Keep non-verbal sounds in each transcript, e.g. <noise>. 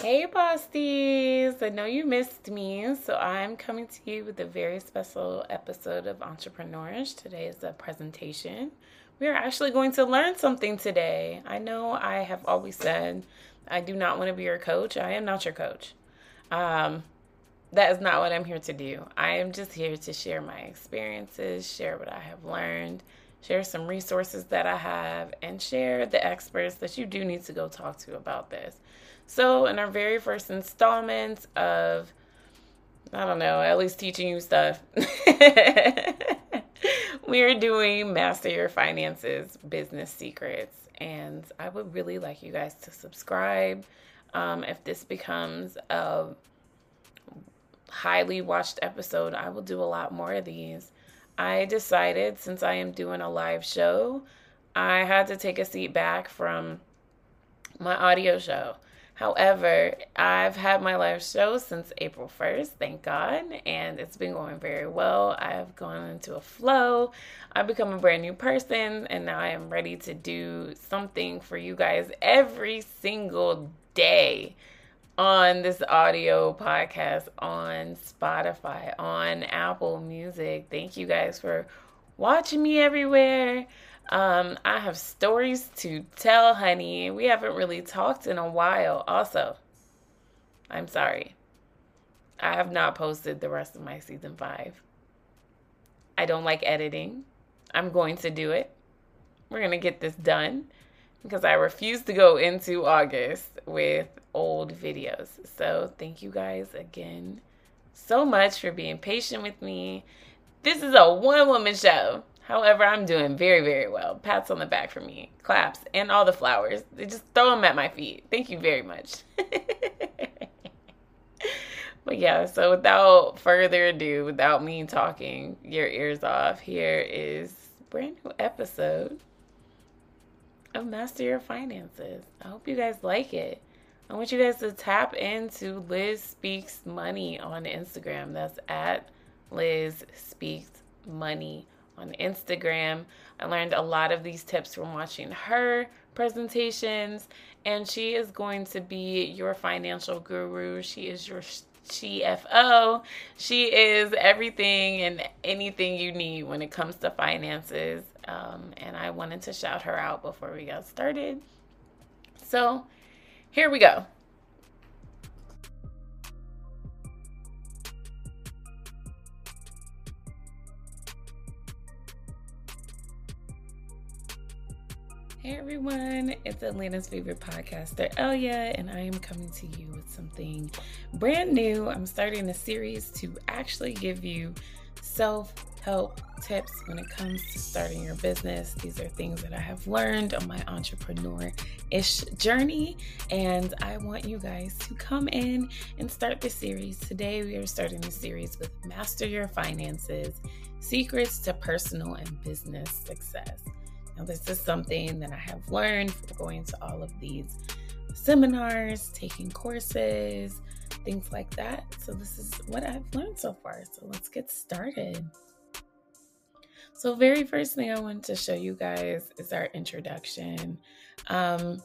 Hey, Bosties! I know you missed me, so I'm coming to you with a very special episode of Entrepreneurs. Today is a presentation. We are actually going to learn something today. I know I have always said I do not want to be your coach. I am not your coach. Um, that is not what I'm here to do. I am just here to share my experiences, share what I have learned, share some resources that I have, and share the experts that you do need to go talk to about this. So, in our very first installment of, I don't know, at least teaching you stuff, <laughs> we are doing Master Your Finances Business Secrets. And I would really like you guys to subscribe. Um, if this becomes a highly watched episode, I will do a lot more of these. I decided since I am doing a live show, I had to take a seat back from my audio show. However, I've had my live show since April 1st, thank God, and it's been going very well. I've gone into a flow. I've become a brand new person, and now I am ready to do something for you guys every single day on this audio podcast on Spotify, on Apple Music. Thank you guys for watching me everywhere. Um, I have stories to tell, honey. We haven't really talked in a while. Also, I'm sorry. I have not posted the rest of my season five. I don't like editing. I'm going to do it. We're going to get this done because I refuse to go into August with old videos. So, thank you guys again so much for being patient with me. This is a one woman show. However, I'm doing very, very well. Pats on the back for me, claps, and all the flowers. They just throw them at my feet. Thank you very much. <laughs> but yeah, so without further ado, without me talking your ears off, here is brand new episode of Master Your Finances. I hope you guys like it. I want you guys to tap into Liz Speaks Money on Instagram. That's at Liz Speaks Money on Instagram. I learned a lot of these tips from watching her presentations, and she is going to be your financial guru. She is your CFO. She is everything and anything you need when it comes to finances. Um, and I wanted to shout her out before we got started. So, here we go. Everyone, it's Atlanta's favorite podcaster, Elleyah, and I am coming to you with something brand new. I'm starting a series to actually give you self help tips when it comes to starting your business. These are things that I have learned on my entrepreneur ish journey, and I want you guys to come in and start the series. Today, we are starting the series with Master Your Finances Secrets to Personal and Business Success. Now, this is something that I have learned from going to all of these seminars, taking courses, things like that. So, this is what I've learned so far. So, let's get started. So, very first thing I want to show you guys is our introduction. Um,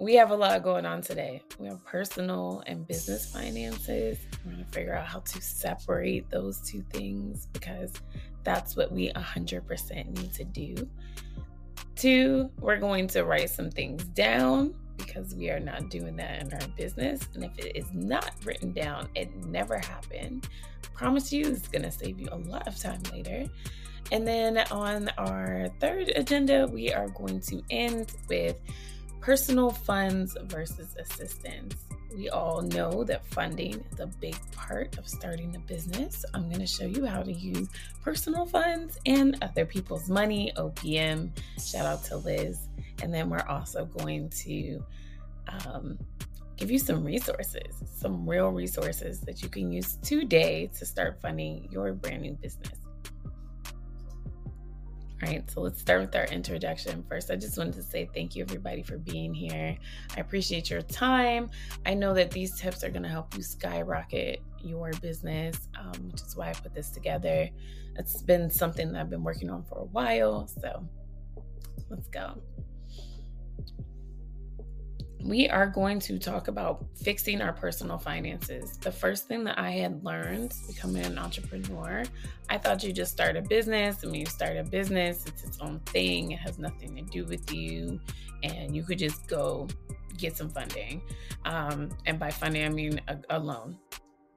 we have a lot going on today. We have personal and business finances. We're going to figure out how to separate those two things because that's what we 100% need to do. Two, we're going to write some things down because we are not doing that in our business. And if it is not written down, it never happened promise you it's going to save you a lot of time later. And then on our third agenda, we are going to end with personal funds versus assistance. We all know that funding is a big part of starting a business. I'm going to show you how to use personal funds and other people's money, OPM. Shout out to Liz. And then we're also going to um, give you some resources, some real resources that you can use today to start funding your brand new business. All right, so let's start with our introduction. First, I just wanted to say thank you, everybody, for being here. I appreciate your time. I know that these tips are going to help you skyrocket your business, um, which is why I put this together. It's been something that I've been working on for a while. So let's go. We are going to talk about fixing our personal finances. The first thing that I had learned becoming an entrepreneur, I thought you just start a business. And when you start a business, it's its own thing, it has nothing to do with you, and you could just go get some funding. Um, and by funding, I mean a, a loan,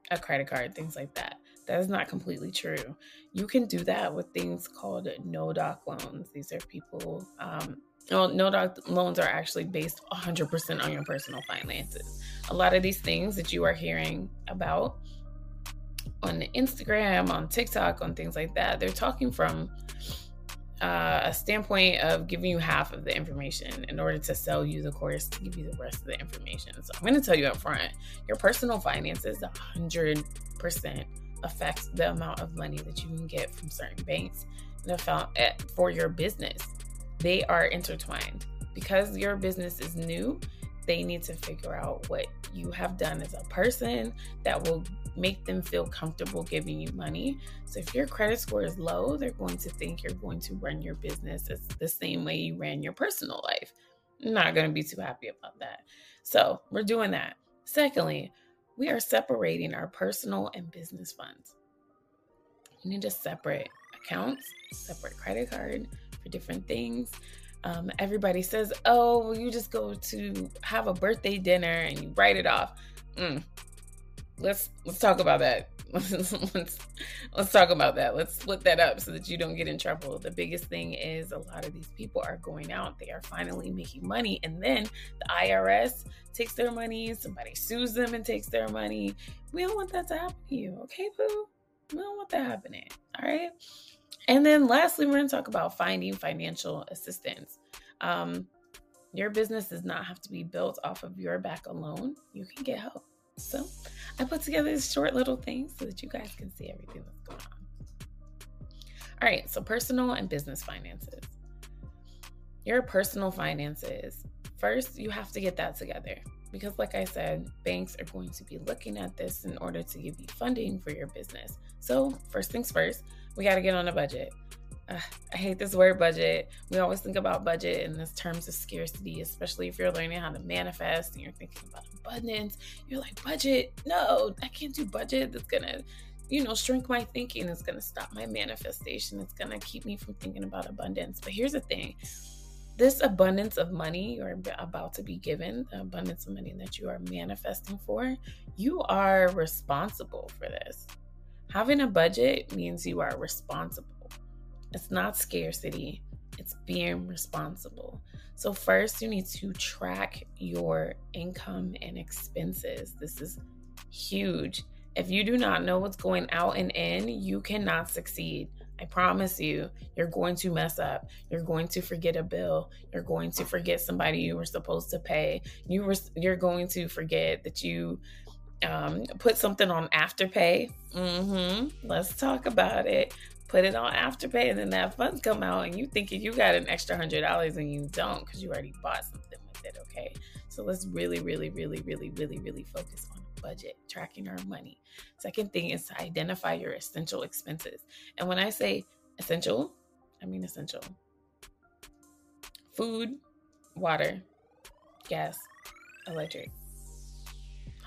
a credit card, things like that. That is not completely true. You can do that with things called no doc loans. These are people um, well, no doc loans are actually based 100% on your personal finances. A lot of these things that you are hearing about on Instagram, on TikTok, on things like that, they're talking from uh, a standpoint of giving you half of the information in order to sell you the course to give you the rest of the information. So I'm going to tell you up front your personal finances 100% affects the amount of money that you can get from certain banks eh, for your business they are intertwined. Because your business is new, they need to figure out what you have done as a person that will make them feel comfortable giving you money. So if your credit score is low, they're going to think you're going to run your business as the same way you ran your personal life. Not going to be too happy about that. So we're doing that. Secondly, we are separating our personal and business funds. You need to separate accounts, separate credit card, for different things. Um, everybody says, "Oh, well, you just go to have a birthday dinner and you write it off." Mm. Let's let's talk about that. <laughs> let's, let's talk about that. Let's split that up so that you don't get in trouble. The biggest thing is a lot of these people are going out. They are finally making money, and then the IRS takes their money. Somebody sues them and takes their money. We don't want that to happen to you, okay, boo? We don't want that happening. All right. And then lastly, we're going to talk about finding financial assistance. Um, your business does not have to be built off of your back alone. You can get help. So I put together this short little thing so that you guys can see everything that's going on. All right, so personal and business finances. Your personal finances, first, you have to get that together because, like I said, banks are going to be looking at this in order to give you funding for your business. So, first things first, we got to get on a budget. I hate this word budget. We always think about budget in this terms of scarcity, especially if you're learning how to manifest and you're thinking about abundance. You're like, budget? No, I can't do budget. That's to, you know, shrink my thinking. It's to stop my manifestation. It's to keep me from thinking about abundance. But here's the thing this abundance of money you're about to be given, the abundance of money that you are manifesting for, you are responsible for this. Having a budget means you are responsible. It's not scarcity, it's being responsible. So, first, you need to track your income and expenses. This is huge. If you do not know what's going out and in, you cannot succeed. I promise you, you're going to mess up. You're going to forget a bill. You're going to forget somebody you were supposed to pay. You were you're going to forget that you um, put something on afterpay. Mm-hmm. Let's talk about it. Put it on afterpay, and then that funds come out, and you thinking you got an extra hundred dollars, and you don't because you already bought something with it. Okay, so let's really, really, really, really, really, really focus on budget, tracking our money. Second thing is to identify your essential expenses, and when I say essential, I mean essential. Food, water, gas, electric,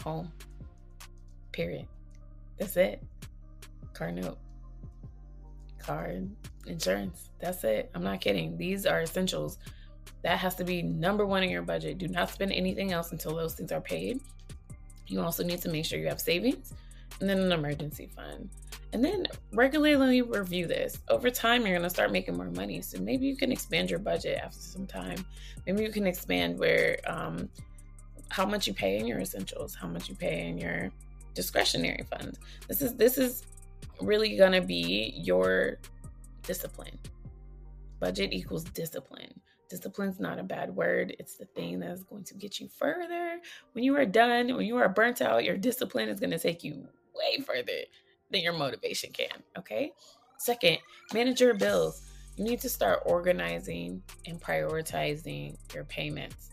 home, Period. That's it. Car note. Car insurance. That's it. I'm not kidding. These are essentials. That has to be number one in your budget. Do not spend anything else until those things are paid. You also need to make sure you have savings and then an emergency fund. And then regularly review this. Over time, you're going to start making more money. So maybe you can expand your budget after some time. Maybe you can expand where, um, how much you pay in your essentials, how much you pay in your discretionary funds. This is this is really going to be your discipline. Budget equals discipline. Discipline's not a bad word. It's the thing that is going to get you further. When you are done, when you are burnt out, your discipline is going to take you way further than your motivation can. Okay. Second, manage your bills. You need to start organizing and prioritizing your payments.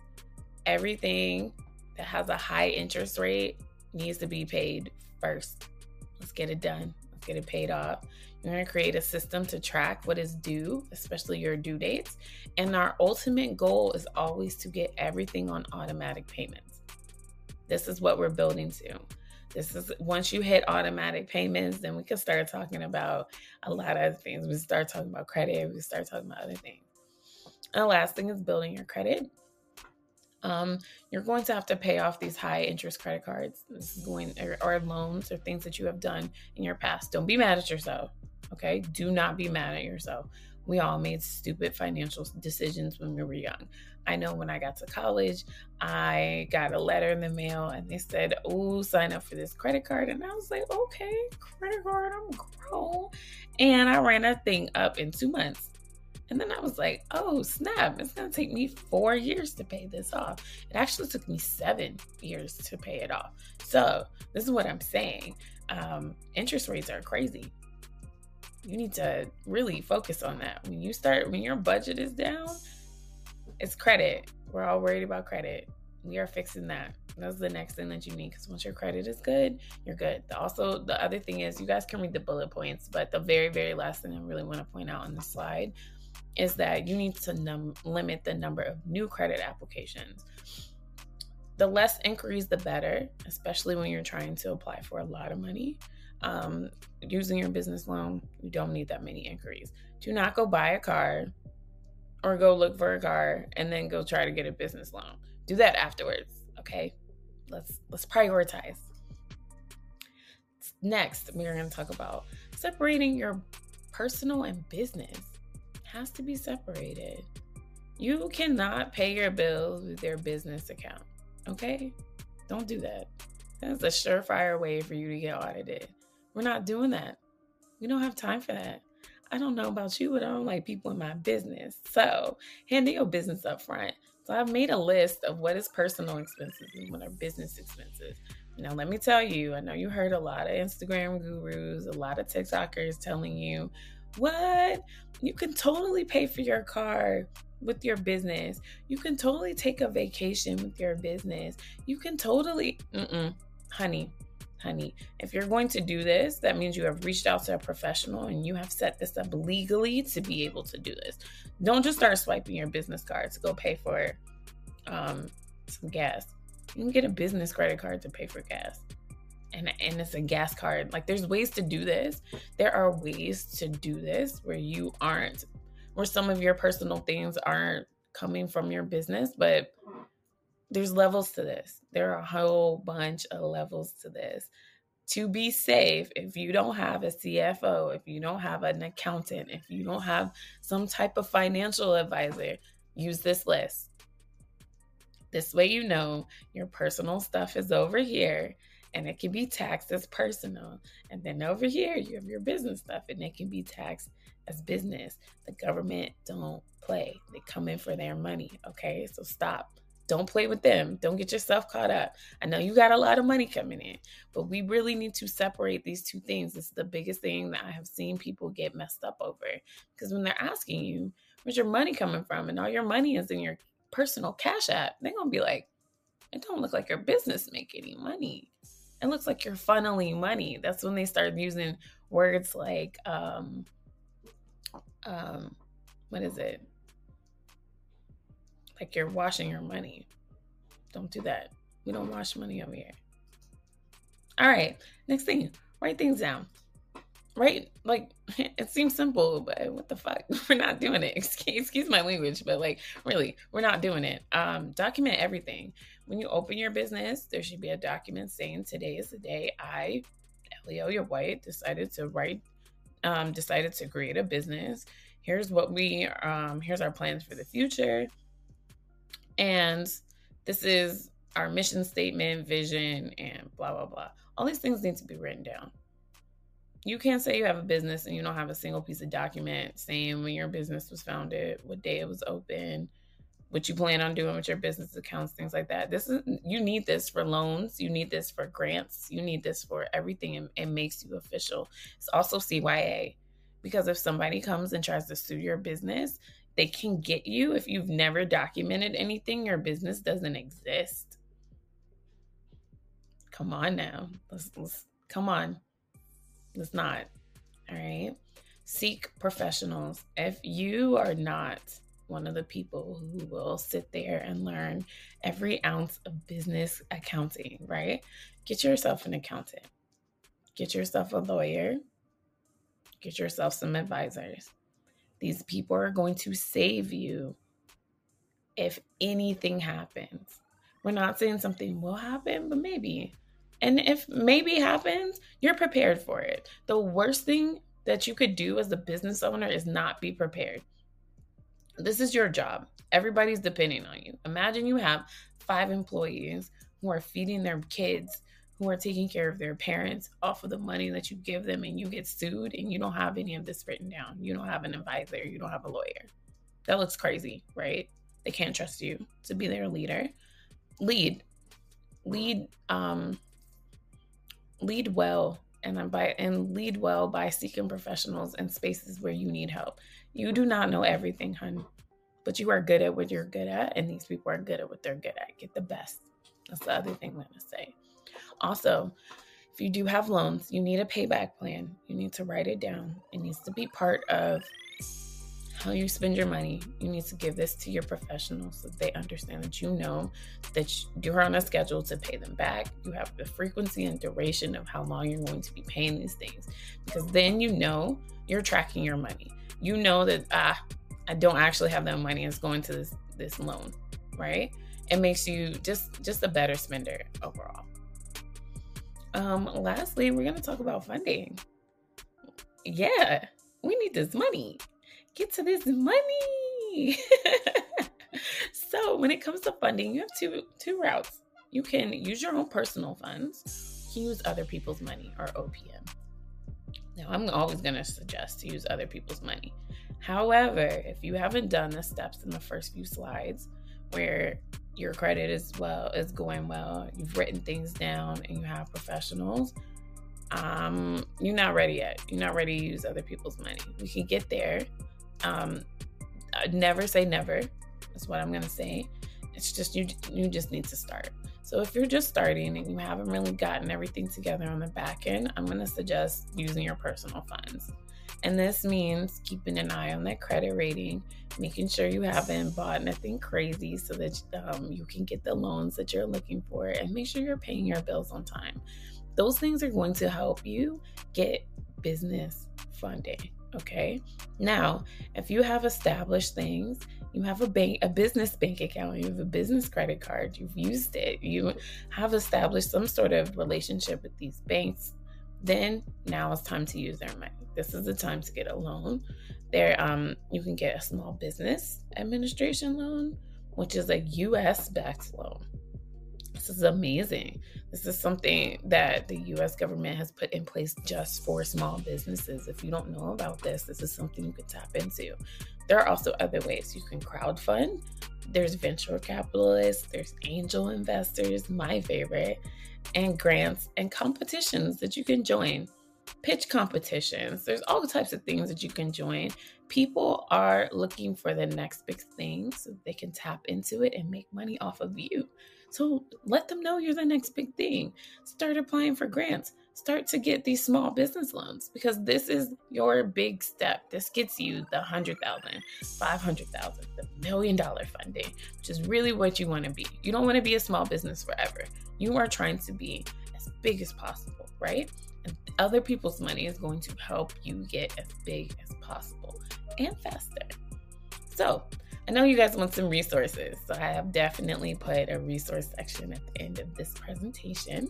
Everything that has a high interest rate needs to be paid first. Let's get it done. Get it paid off. You're going to create a system to track what is due, especially your due dates. And our ultimate goal is always to get everything on automatic payments. This is what we're building to. This is once you hit automatic payments, then we can start talking about a lot of other things. We start talking about credit, we start talking about other things. And the last thing is building your credit. Um, you're going to have to pay off these high interest credit cards. This is going or, or loans or things that you have done in your past. Don't be mad at yourself. Okay. Do not be mad at yourself. We all made stupid financial decisions when we were young. I know when I got to college, I got a letter in the mail and they said, Oh, sign up for this credit card. And I was like, Okay, credit card, I'm grown. And I ran that thing up in two months. And then I was like, oh, snap, it's going to take me four years to pay this off. It actually took me seven years to pay it off. So, this is what I'm saying. Um, interest rates are crazy. You need to really focus on that. When you start, when your budget is down, it's credit. We're all worried about credit. We are fixing that. That's the next thing that you need because once your credit is good, you're good. Also, the other thing is you guys can read the bullet points, but the very, very last thing I really want to point out on the slide is that you need to num- limit the number of new credit applications. The less inquiries, the better, especially when you're trying to apply for a lot of money. Um, using your business loan, you don't need that many inquiries. Do not go buy a car or go look for a car and then go try to get a business loan. Do that afterwards, okay? Let's let's prioritize. Next, we're going to talk about separating your personal and business has to be separated. You cannot pay your bills with your business account. Okay? Don't do that. That's a surefire way for you to get audited. We're not doing that. We don't have time for that. I don't know about you, but I don't like people in my business. So handle your business up front. So I've made a list of what is personal expenses and what are business expenses. Now, let me tell you, I know you heard a lot of Instagram gurus, a lot of TikTokers telling you what? You can totally pay for your car with your business. You can totally take a vacation with your business. You can totally, mm honey, honey, if you're going to do this, that means you have reached out to a professional and you have set this up legally to be able to do this. Don't just start swiping your business card to go pay for um, some gas. You can get a business credit card to pay for gas and and it's a gas card. Like there's ways to do this. There are ways to do this where you aren't where some of your personal things aren't coming from your business, but there's levels to this. There are a whole bunch of levels to this. To be safe, if you don't have a CFO, if you don't have an accountant, if you don't have some type of financial advisor, use this list. This way, you know your personal stuff is over here and it can be taxed as personal. And then over here, you have your business stuff and it can be taxed as business. The government don't play, they come in for their money. Okay, so stop. Don't play with them. Don't get yourself caught up. I know you got a lot of money coming in, but we really need to separate these two things. It's the biggest thing that I have seen people get messed up over. Because when they're asking you, where's your money coming from? And all your money is in your personal cash app, they're going to be like, it don't look like your business make any money it looks like you're funneling money. That's when they start using words like, um, um, what is it? Like you're washing your money. Don't do that. We don't wash money over here. All right. Next thing, write things down. Right? Like <laughs> it seems simple, but what the fuck? <laughs> We're not doing it. <laughs> Excuse, excuse my language, but like really, we're not doing it. Um, document everything when you open your business, there should be a document saying today is the day I, Leo, your white, decided to write, um, decided to create a business. Here's what we, um, here's our plans for the future. And this is our mission statement, vision, and blah, blah, blah. All these things need to be written down. You can't say you have a business and you don't have a single piece of document saying when your business was founded, what day it was open, what you plan on doing with your business accounts, things like that. This is you need this for loans, you need this for grants, you need this for everything. and it makes you official. It's also CYA because if somebody comes and tries to sue your business, they can get you if you've never documented anything. Your business doesn't exist. Come on now, let's, let's come on. Let's not. All right. Seek professionals. If you are not one of the people who will sit there and learn every ounce of business accounting, right? Get yourself an accountant, get yourself a lawyer, get yourself some advisors. These people are going to save you if anything happens. We're not saying something will happen, but maybe. And if maybe happens, you're prepared for it. The worst thing that you could do as a business owner is not be prepared. This is your job. Everybody's depending on you. Imagine you have five employees who are feeding their kids, who are taking care of their parents off of the money that you give them, and you get sued and you don't have any of this written down. You don't have an advisor, you don't have a lawyer. That looks crazy, right? They can't trust you to be their leader. Lead. Lead um lead well and I'm by and lead well by seeking professionals in spaces where you need help. You do not know everything, hun, but you are good at what you're good at, and these people are good at what they're good at. Get the best. That's the other thing I'm gonna say. Also, if you do have loans, you need a payback plan. You need to write it down. It needs to be part of how you spend your money, you need to give this to your professionals so they understand that you know that you're on a schedule to pay them back. You have the frequency and duration of how long you're going to be paying these things because then you know you're tracking your money. You know that ah, I don't actually have that money. It's going to this this loan, right? It makes you just just a better spender overall. Um, lastly, we're gonna talk about funding. Yeah, we need this money get to this money. <laughs> so when it comes to funding, you have two two routes. You can use your own personal funds, use other people's money or OPM. Now, I'm always going to suggest to use other people's money. However, if you haven't done the steps in the first few slides where your credit is well is going well, you've written things down and you have professionals, um, you're not ready yet. You're not ready to use other people's money. We can get there, um, never say never. That's what I'm gonna say. It's just you. You just need to start. So if you're just starting and you haven't really gotten everything together on the back end, I'm gonna suggest using your personal funds. And this means keeping an eye on that credit rating, making sure you haven't bought nothing crazy so that um, you can get the loans that you're looking for, and make sure you're paying your bills on time. Those things are going to help you get business funding. Okay. Now, if you have established things, you have a bank, a business bank account, you have a business credit card, you've used it, you have established some sort of relationship with these banks, then now it's time to use their money. This is the time to get a loan. There, um, you can get a small business administration loan, which is a US backed loan. This is amazing. This is something that the US government has put in place just for small businesses. If you don't know about this, this is something you could tap into. There are also other ways you can crowdfund. There's venture capitalists, there's angel investors, my favorite, and grants and competitions that you can join. Pitch competitions. There's all types of things that you can join. People are looking for the next big thing so they can tap into it and make money off of you. So let them know you're the next big thing. Start applying for grants. Start to get these small business loans because this is your big step. This gets you the 100,000, 500,000, the million dollar funding, which is really what you want to be. You don't want to be a small business forever. You are trying to be as big as possible, right? Other people's money is going to help you get as big as possible and faster. So, I know you guys want some resources, so I have definitely put a resource section at the end of this presentation.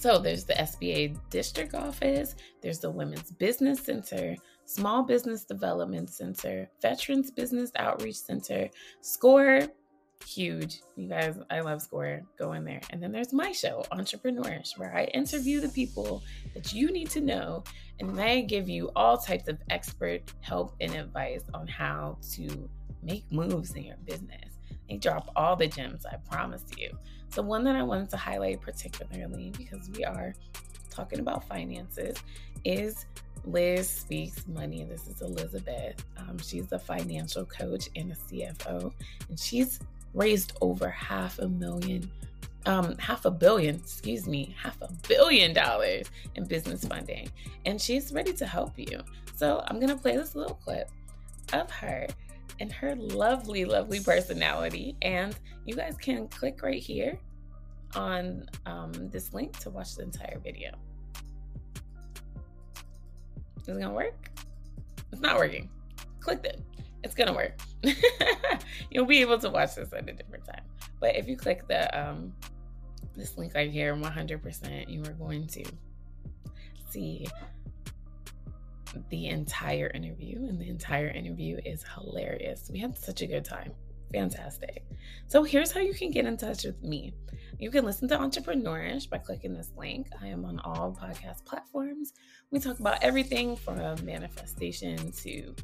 So there's the SBA district office, there's the Women's Business Center, Small Business Development Center, Veterans Business Outreach Center, SCORE, huge. You guys, I love SCORE. Go in there. And then there's my show, Entrepreneurish, where I interview the people that you need to know and I give you all types of expert help and advice on how to make moves in your business. They drop all the gems, I promise you. So, one that I wanted to highlight particularly because we are talking about finances is Liz Speaks Money. This is Elizabeth. Um, she's a financial coach and a CFO, and she's raised over half a million um, half a billion, excuse me, half a billion dollars in business funding. And she's ready to help you. So I'm going to play this little clip of her and her lovely, lovely personality. And you guys can click right here on um, this link to watch the entire video. Is it gonna work? It's not working. Click it. It's gonna work. <laughs> You'll be able to watch this at a different time. But if you click the um, this link right here, 100%, you are going to see the entire interview, and the entire interview is hilarious. We had such a good time. Fantastic. So, here's how you can get in touch with me. You can listen to Entrepreneurish by clicking this link. I am on all podcast platforms. We talk about everything from manifestation to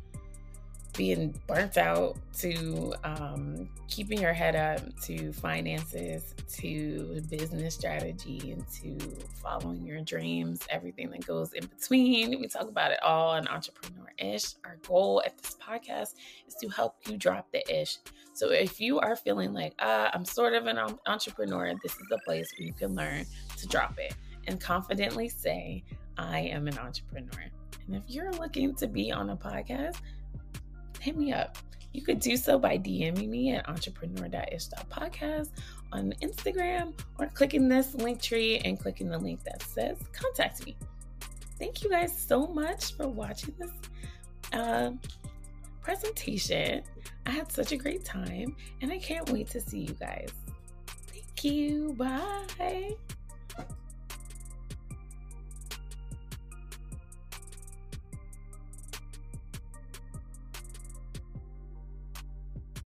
being burnt out to um, keeping your head up to finances to business strategy and to following your dreams, everything that goes in between. We talk about it all on Entrepreneur Ish. Our goal at this podcast is to help you drop the ish. So if you are feeling like, ah, I'm sort of an entrepreneur, this is the place where you can learn to drop it and confidently say, I am an entrepreneur. And if you're looking to be on a podcast, hit me up. You could do so by DMing me at entrepreneur.ish.podcast on Instagram or clicking this link tree and clicking the link that says contact me. Thank you guys so much for watching this uh, presentation. I had such a great time and I can't wait to see you guys. Thank you. Bye.